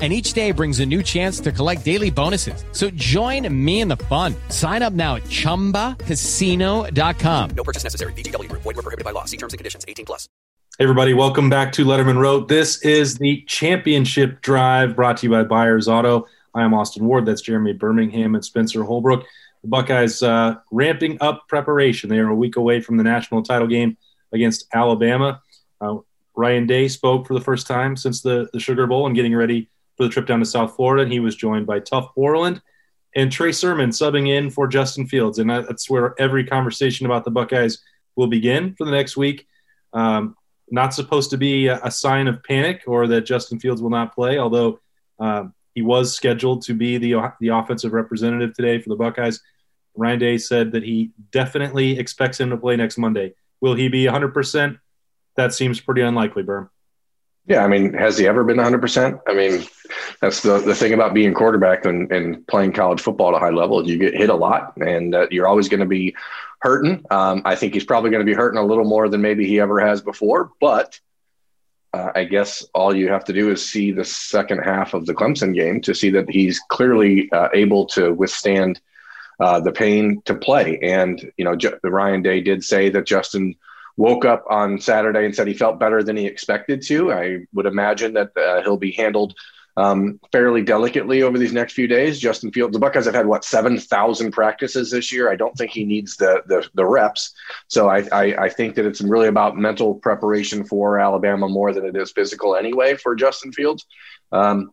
And each day brings a new chance to collect daily bonuses. So join me in the fun. Sign up now at chumbacasino.com. No purchase necessary. VGW Group. Void were prohibited by law. See terms and conditions. 18 plus. Hey everybody, welcome back to Lettermen Row. This is the championship drive brought to you by Byers Auto. I am Austin Ward. That's Jeremy Birmingham and Spencer Holbrook. The Buckeyes uh, ramping up preparation. They are a week away from the national title game against Alabama. Uh, Ryan Day spoke for the first time since the, the Sugar Bowl and getting ready for the trip down to South Florida. And he was joined by Tuf Borland and Trey Sermon subbing in for Justin Fields. And that's where every conversation about the Buckeyes will begin for the next week. Um, not supposed to be a, a, sign of panic or that Justin Fields will not play, although um, he was scheduled to be the, the offensive representative today for the Buckeyes. Ryan Day said that he definitely expects him to play next Monday. Will he be 100%? That seems pretty unlikely, Berm. Yeah, I mean, has he ever been 100%? I mean, that's the, the thing about being quarterback and, and playing college football at a high level. You get hit a lot, and uh, you're always going to be hurting. Um, I think he's probably going to be hurting a little more than maybe he ever has before. But uh, I guess all you have to do is see the second half of the Clemson game to see that he's clearly uh, able to withstand uh, the pain to play. And, you know, J- Ryan Day did say that Justin – woke up on Saturday and said he felt better than he expected to. I would imagine that uh, he'll be handled um, fairly delicately over these next few days. Justin Fields, the Buckeyes have had what seven thousand practices this year. I don't think he needs the the, the reps. So I, I, I think that it's really about mental preparation for Alabama more than it is physical anyway for Justin Fields. Um,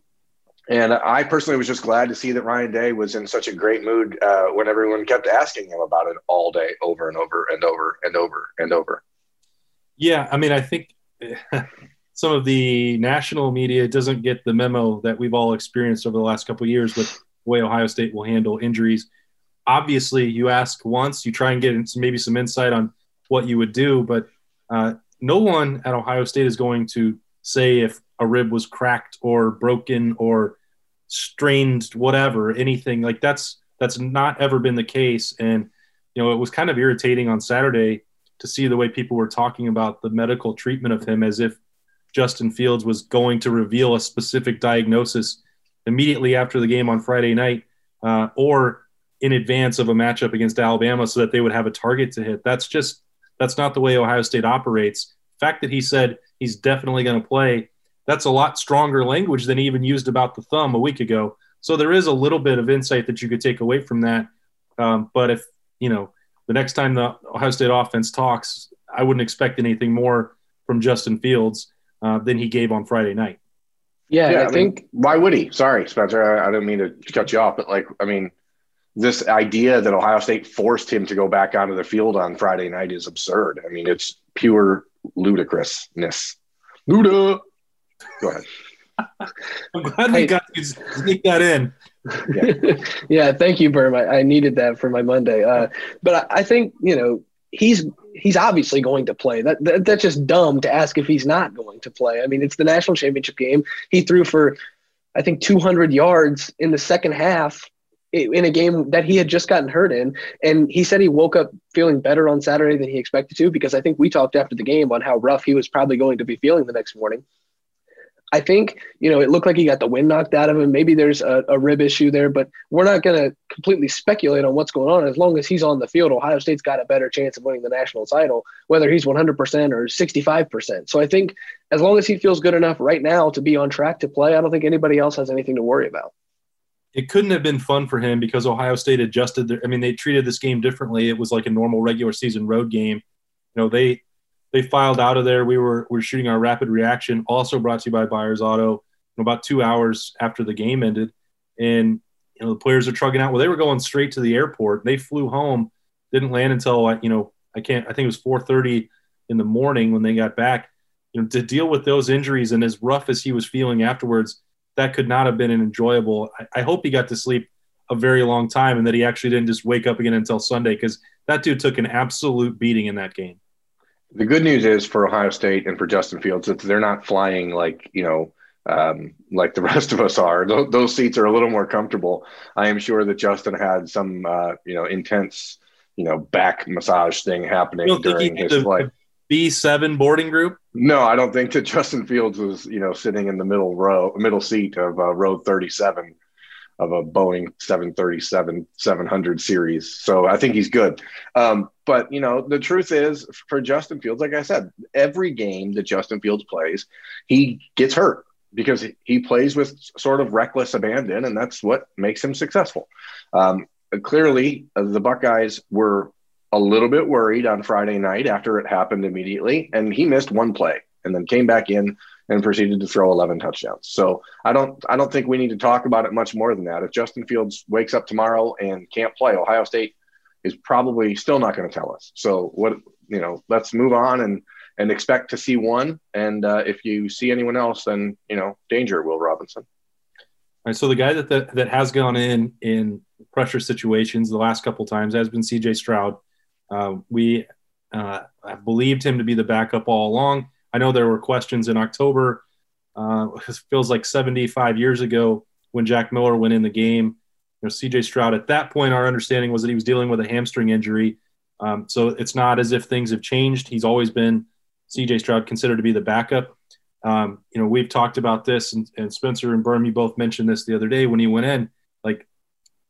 and I personally was just glad to see that Ryan Day was in such a great mood uh, when everyone kept asking him about it all day, over and over and over and over and over. Yeah, I mean, I think some of the national media doesn't get the memo that we've all experienced over the last couple years with the way Ohio State will handle injuries. Obviously, you ask once, you try and get maybe some insight on what you would do, but uh, no one at Ohio State is going to say if a rib was cracked or broken or strained, whatever, anything like that's that's not ever been the case. And you know, it was kind of irritating on Saturday to see the way people were talking about the medical treatment of him as if Justin Fields was going to reveal a specific diagnosis immediately after the game on Friday night uh, or in advance of a matchup against Alabama so that they would have a target to hit. That's just that's not the way Ohio State operates. The fact that he said he's definitely going to play, that's a lot stronger language than he even used about the thumb a week ago. So there is a little bit of insight that you could take away from that. Um, but if you know the next time the Ohio State offense talks, I wouldn't expect anything more from Justin Fields uh, than he gave on Friday night. Yeah, yeah I, I, think. Mean, why would he? Sorry, Spencer. I, I didn't mean to cut you off, but like, I mean, this idea that Ohio State forced him to go back onto the field on Friday night is absurd. I mean, it's pure ludicrousness. Luda. Go ahead. I'm glad we got to sneak that in. Yeah, yeah thank you, Berm. I, I, needed that for my Monday. Uh, but I, I, think you know he's he's obviously going to play. That, that that's just dumb to ask if he's not going to play. I mean, it's the national championship game. He threw for I think 200 yards in the second half in a game that he had just gotten hurt in. And he said he woke up feeling better on Saturday than he expected to because I think we talked after the game on how rough he was probably going to be feeling the next morning. I think, you know, it looked like he got the wind knocked out of him. Maybe there's a, a rib issue there, but we're not going to completely speculate on what's going on. As long as he's on the field, Ohio State's got a better chance of winning the national title, whether he's 100% or 65%. So I think as long as he feels good enough right now to be on track to play, I don't think anybody else has anything to worry about. It couldn't have been fun for him because Ohio State adjusted their, I mean, they treated this game differently. It was like a normal regular season road game. You know, they, they filed out of there. We were we were shooting our rapid reaction, also brought to you by Byers Auto. About two hours after the game ended, and you know the players are trucking out. Well, they were going straight to the airport. They flew home, didn't land until I you know I can't. I think it was 4:30 in the morning when they got back. You know to deal with those injuries and as rough as he was feeling afterwards, that could not have been an enjoyable. I, I hope he got to sleep a very long time and that he actually didn't just wake up again until Sunday because that dude took an absolute beating in that game. The good news is for Ohio State and for Justin Fields that they're not flying like you know um, like the rest of us are. Th- those seats are a little more comfortable. I am sure that Justin had some uh, you know intense you know back massage thing happening during his the, flight. B seven boarding group. No, I don't think that Justin Fields was you know sitting in the middle row middle seat of uh, row thirty seven of a Boeing 737 700 series. So I think he's good. Um, but, you know, the truth is for Justin Fields, like I said, every game that Justin Fields plays, he gets hurt because he plays with sort of reckless abandon, and that's what makes him successful. Um, clearly, uh, the Buckeyes were a little bit worried on Friday night after it happened immediately, and he missed one play and then came back in and proceeded to throw 11 touchdowns. So I don't I don't think we need to talk about it much more than that. If Justin Fields wakes up tomorrow and can't play, Ohio State is probably still not going to tell us. So what you know, let's move on and and expect to see one. And uh, if you see anyone else, then you know, danger, Will Robinson. All right, so the guy that, that that has gone in in pressure situations the last couple times has been C.J. Stroud. Uh, we uh, believed him to be the backup all along. I know there were questions in October. Uh, it feels like 75 years ago when Jack Miller went in the game. You know, CJ Stroud. At that point, our understanding was that he was dealing with a hamstring injury. Um, so it's not as if things have changed. He's always been CJ Stroud considered to be the backup. Um, you know, we've talked about this, and, and Spencer and Berm, you both mentioned this the other day when he went in. Like,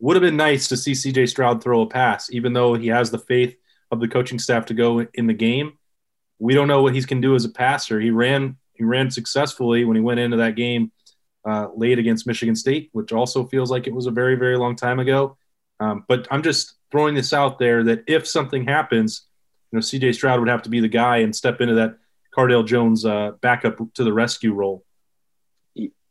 would have been nice to see CJ Stroud throw a pass, even though he has the faith of the coaching staff to go in the game we don't know what he can do as a passer. He ran he ran successfully when he went into that game uh, late against Michigan State, which also feels like it was a very very long time ago. Um, but I'm just throwing this out there that if something happens, you know, C.J. Stroud would have to be the guy and step into that Cardale Jones uh, backup to the rescue role.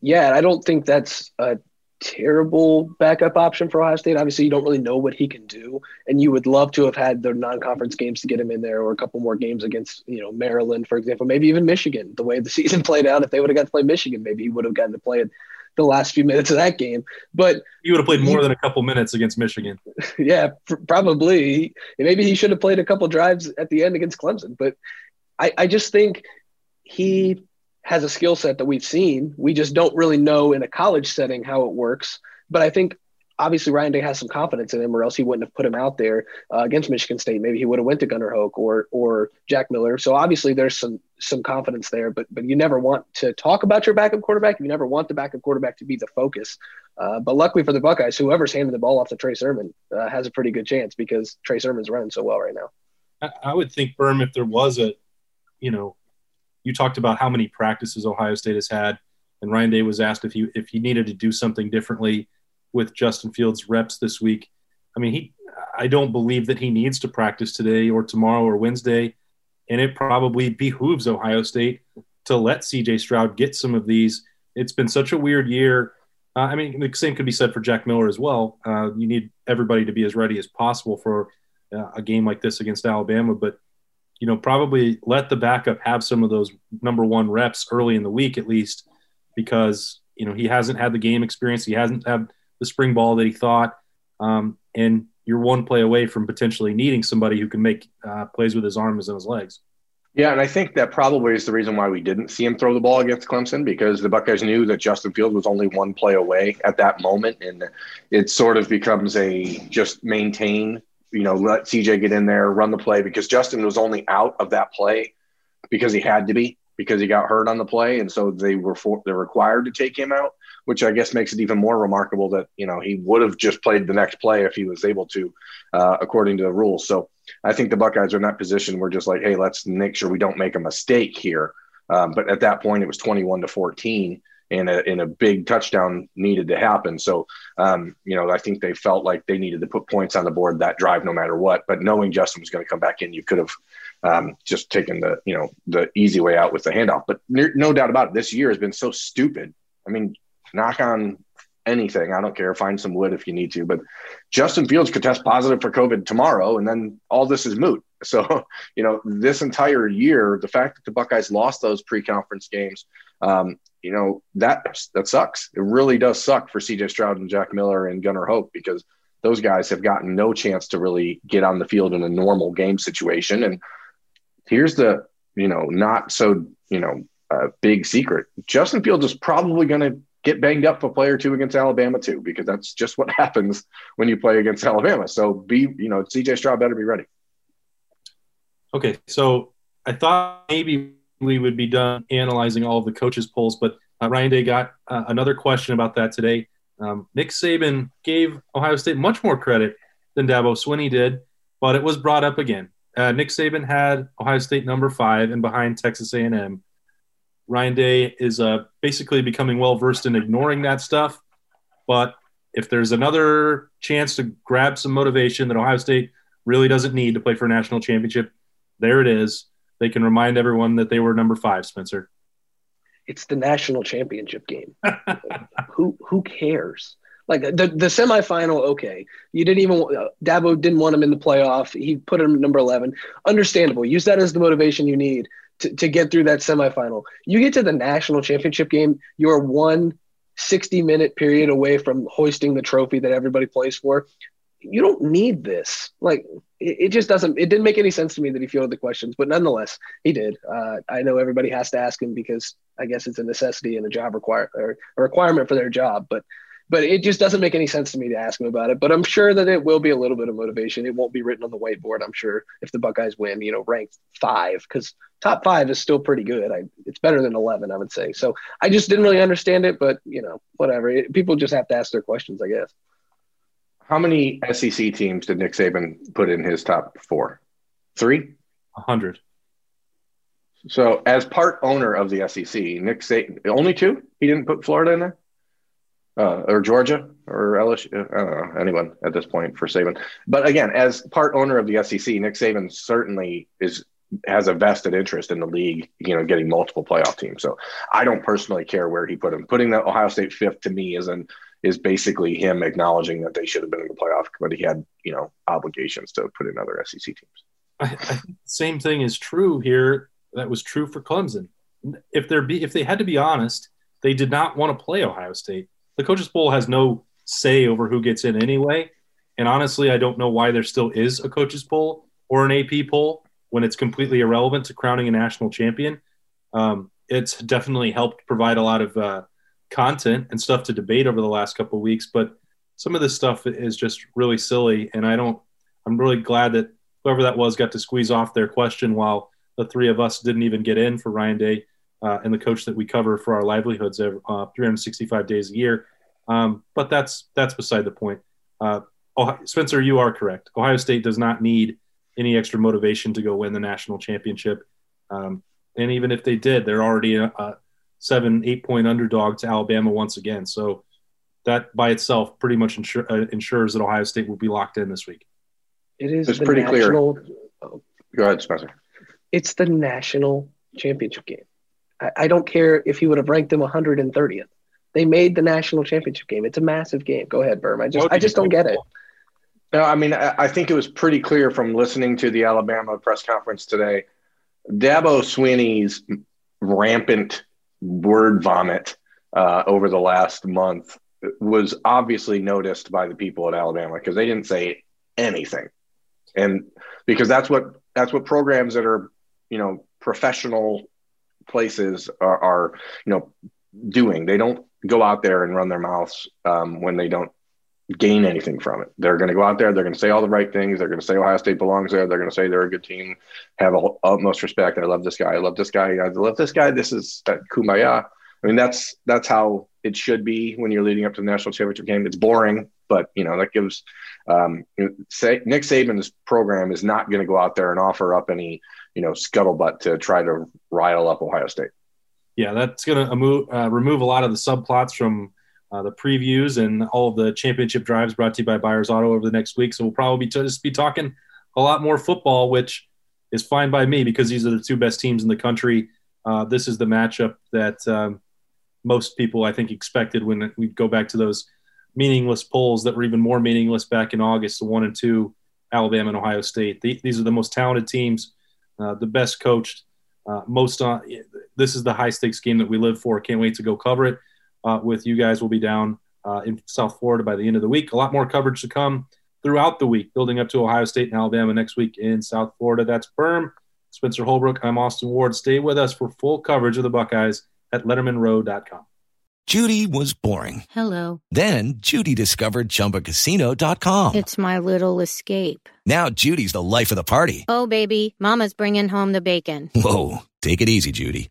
Yeah, I don't think that's a terrible backup option for Ohio State. Obviously, you don't really know what he can do, and you would love to have had the non-conference games to get him in there, or a couple more games against you know Maryland, for example, maybe even Michigan. The way the season played out, if they would have got to play Michigan, maybe he would have gotten to play it the last few minutes of that game. But he would have played more he, than a couple minutes against Michigan. Yeah, probably. Maybe he should have played a couple drives at the end against Clemson. But I, I just think he has a skill set that we've seen. We just don't really know in a college setting how it works. But I think obviously Ryan Day has some confidence in him, or else he wouldn't have put him out there uh, against Michigan State. Maybe he would have went to Gunnar Hoak or or Jack Miller. So obviously there's some some confidence there. But but you never want to talk about your backup quarterback. You never want the backup quarterback to be the focus. Uh, but luckily for the Buckeyes, whoever's handing the ball off to Trey Sermon uh, has a pretty good chance because Trey Sermon's running so well right now. I, I would think Berm, if there was a, you know, you talked about how many practices Ohio State has had, and Ryan Day was asked if he if he needed to do something differently with Justin Fields' reps this week. I mean, he I don't believe that he needs to practice today or tomorrow or Wednesday, and it probably behooves Ohio State to let C.J. Stroud get some of these. It's been such a weird year. Uh, I mean, the same could be said for Jack Miller as well. Uh, you need everybody to be as ready as possible for uh, a game like this against Alabama, but you know, probably let the backup have some of those number one reps early in the week at least, because you know he hasn't had the game experience, he hasn't had the spring ball that he thought, um, and you're one play away from potentially needing somebody who can make uh, plays with his arms and his legs. Yeah, and I think that probably is the reason why we didn't see him throw the ball against Clemson because the Buckeyes knew that Justin Fields was only one play away at that moment, and it sort of becomes a just maintain you know, let CJ get in there, run the play because Justin was only out of that play because he had to be because he got hurt on the play, and so they were for, they're required to take him out, which I guess makes it even more remarkable that you know he would have just played the next play if he was able to, uh, according to the rules. So I think the Buckeyes are in that position. We're just like, hey, let's make sure we don't make a mistake here. Um, but at that point, it was twenty-one to fourteen and a, and a big touchdown needed to happen. So, um, you know, I think they felt like they needed to put points on the board that drive no matter what. But knowing Justin was going to come back in, you could have um, just taken the, you know, the easy way out with the handoff. But no doubt about it, this year has been so stupid. I mean, knock on anything. I don't care. Find some wood if you need to. But Justin Fields could test positive for COVID tomorrow, and then all this is moot. So, you know, this entire year, the fact that the Buckeyes lost those pre-conference games, um, you know that that sucks. It really does suck for C.J. Stroud and Jack Miller and Gunnar Hoak because those guys have gotten no chance to really get on the field in a normal game situation. And here's the you know not so you know uh, big secret. Justin Fields is probably going to get banged up for player two against Alabama too, because that's just what happens when you play against Alabama. So be you know CJ Stroud better be ready. Okay, so I thought maybe we would be done analyzing all of the coaches' polls, but uh, Ryan Day got uh, another question about that today. Um, Nick Saban gave Ohio State much more credit than Dabo Swinney did, but it was brought up again. Uh, Nick Saban had Ohio State number five and behind Texas A&M. Ryan Day is uh, basically becoming well versed in ignoring that stuff. But if there's another chance to grab some motivation that Ohio State really doesn't need to play for a national championship, there it is. They can remind everyone that they were number five, Spencer. It's the national championship game. who who cares? Like the the semifinal, okay. You didn't even uh, Dabo didn't want him in the playoff. He put him number eleven. Understandable. Use that as the motivation you need to, to get through that semifinal. You get to the national championship game, you're one 60 minute period away from hoisting the trophy that everybody plays for. You don't need this. Like it, just doesn't. It didn't make any sense to me that he fielded the questions, but nonetheless, he did. Uh, I know everybody has to ask him because I guess it's a necessity and a job require or a requirement for their job. But but it just doesn't make any sense to me to ask him about it. But I'm sure that it will be a little bit of motivation. It won't be written on the whiteboard. I'm sure if the Buckeyes win, you know, ranked five because top five is still pretty good. I, it's better than 11, I would say. So I just didn't really understand it, but you know, whatever. It, people just have to ask their questions, I guess. How many SEC teams did Nick Saban put in his top four? Three? A hundred. So, as part owner of the SEC, Nick Saban, only two? He didn't put Florida in there? uh, or Georgia or LSU. I don't know anyone at this point for Saban. But again, as part owner of the SEC, Nick Saban certainly is has a vested interest in the league, you know, getting multiple playoff teams. So I don't personally care where he put him. Putting the Ohio State fifth to me is an is basically him acknowledging that they should have been in the playoff, but he had you know obligations to put in other SEC teams. I, I think the same thing is true here. That was true for Clemson. If there be if they had to be honest, they did not want to play Ohio State the coaches poll has no say over who gets in anyway. And honestly, I don't know why there still is a coaches poll or an AP poll when it's completely irrelevant to crowning a national champion. Um, it's definitely helped provide a lot of uh, content and stuff to debate over the last couple weeks, but some of this stuff is just really silly. And I don't, I'm really glad that whoever that was got to squeeze off their question while the three of us didn't even get in for Ryan Day uh, and the coach that we cover for our livelihoods uh, 365 days a year. Um, but that's that's beside the point. Uh, Ohio, Spencer, you are correct. Ohio State does not need any extra motivation to go win the national championship. Um, and even if they did, they're already a, a, seven, eight point underdog to Alabama once again. So that by itself pretty much insure, uh, ensures that Ohio State will be locked in this week. It is it's pretty national, clear. Oh, go ahead, Spencer. It's the national championship game. I, I don't care if you would have ranked them 130th. They made the national championship game. It's a massive game. Go ahead, Berm. I just I just don't get it. No, I mean I, I think it was pretty clear from listening to the Alabama press conference today. Dabo Swinney's rampant word vomit uh, over the last month was obviously noticed by the people at Alabama because they didn't say anything, and because that's what that's what programs that are you know professional places are, are you know doing. They don't go out there and run their mouths um, when they don't gain anything from it. They're going to go out there. They're going to say all the right things. They're going to say Ohio State belongs there. They're going to say they're a good team. Have a, utmost respect. I love this guy. I love this guy. I love this guy. This is uh, kumbaya. I mean, that's that's how it should be when you're leading up to the national championship game. It's boring, but you know that gives um, say, Nick Saban's program is not going to go out there and offer up any you know scuttlebutt to try to rile up Ohio State. Yeah, that's going to uh, remove a lot of the subplots from uh, the previews and all the championship drives brought to you by Byers Auto over the next week. So we'll probably be just be talking a lot more football, which is fine by me because these are the two best teams in the country. Uh, this is the matchup that um, most people, I think, expected when we go back to those meaningless polls that were even more meaningless back in August, the one and two, Alabama and Ohio State. The, these are the most talented teams uh, the best coached, uh, most on. This is the high stakes game that we live for. Can't wait to go cover it uh, with you guys. We'll be down uh, in South Florida by the end of the week. A lot more coverage to come throughout the week, building up to Ohio State and Alabama next week in South Florida. That's Berm, Spencer Holbrook. I'm Austin Ward. Stay with us for full coverage of the Buckeyes at LettermenRow.com. Judy was boring. Hello. Then Judy discovered ChumbaCasino.com. It's my little escape. Now Judy's the life of the party. Oh, baby, Mama's bringing home the bacon. Whoa, take it easy, Judy.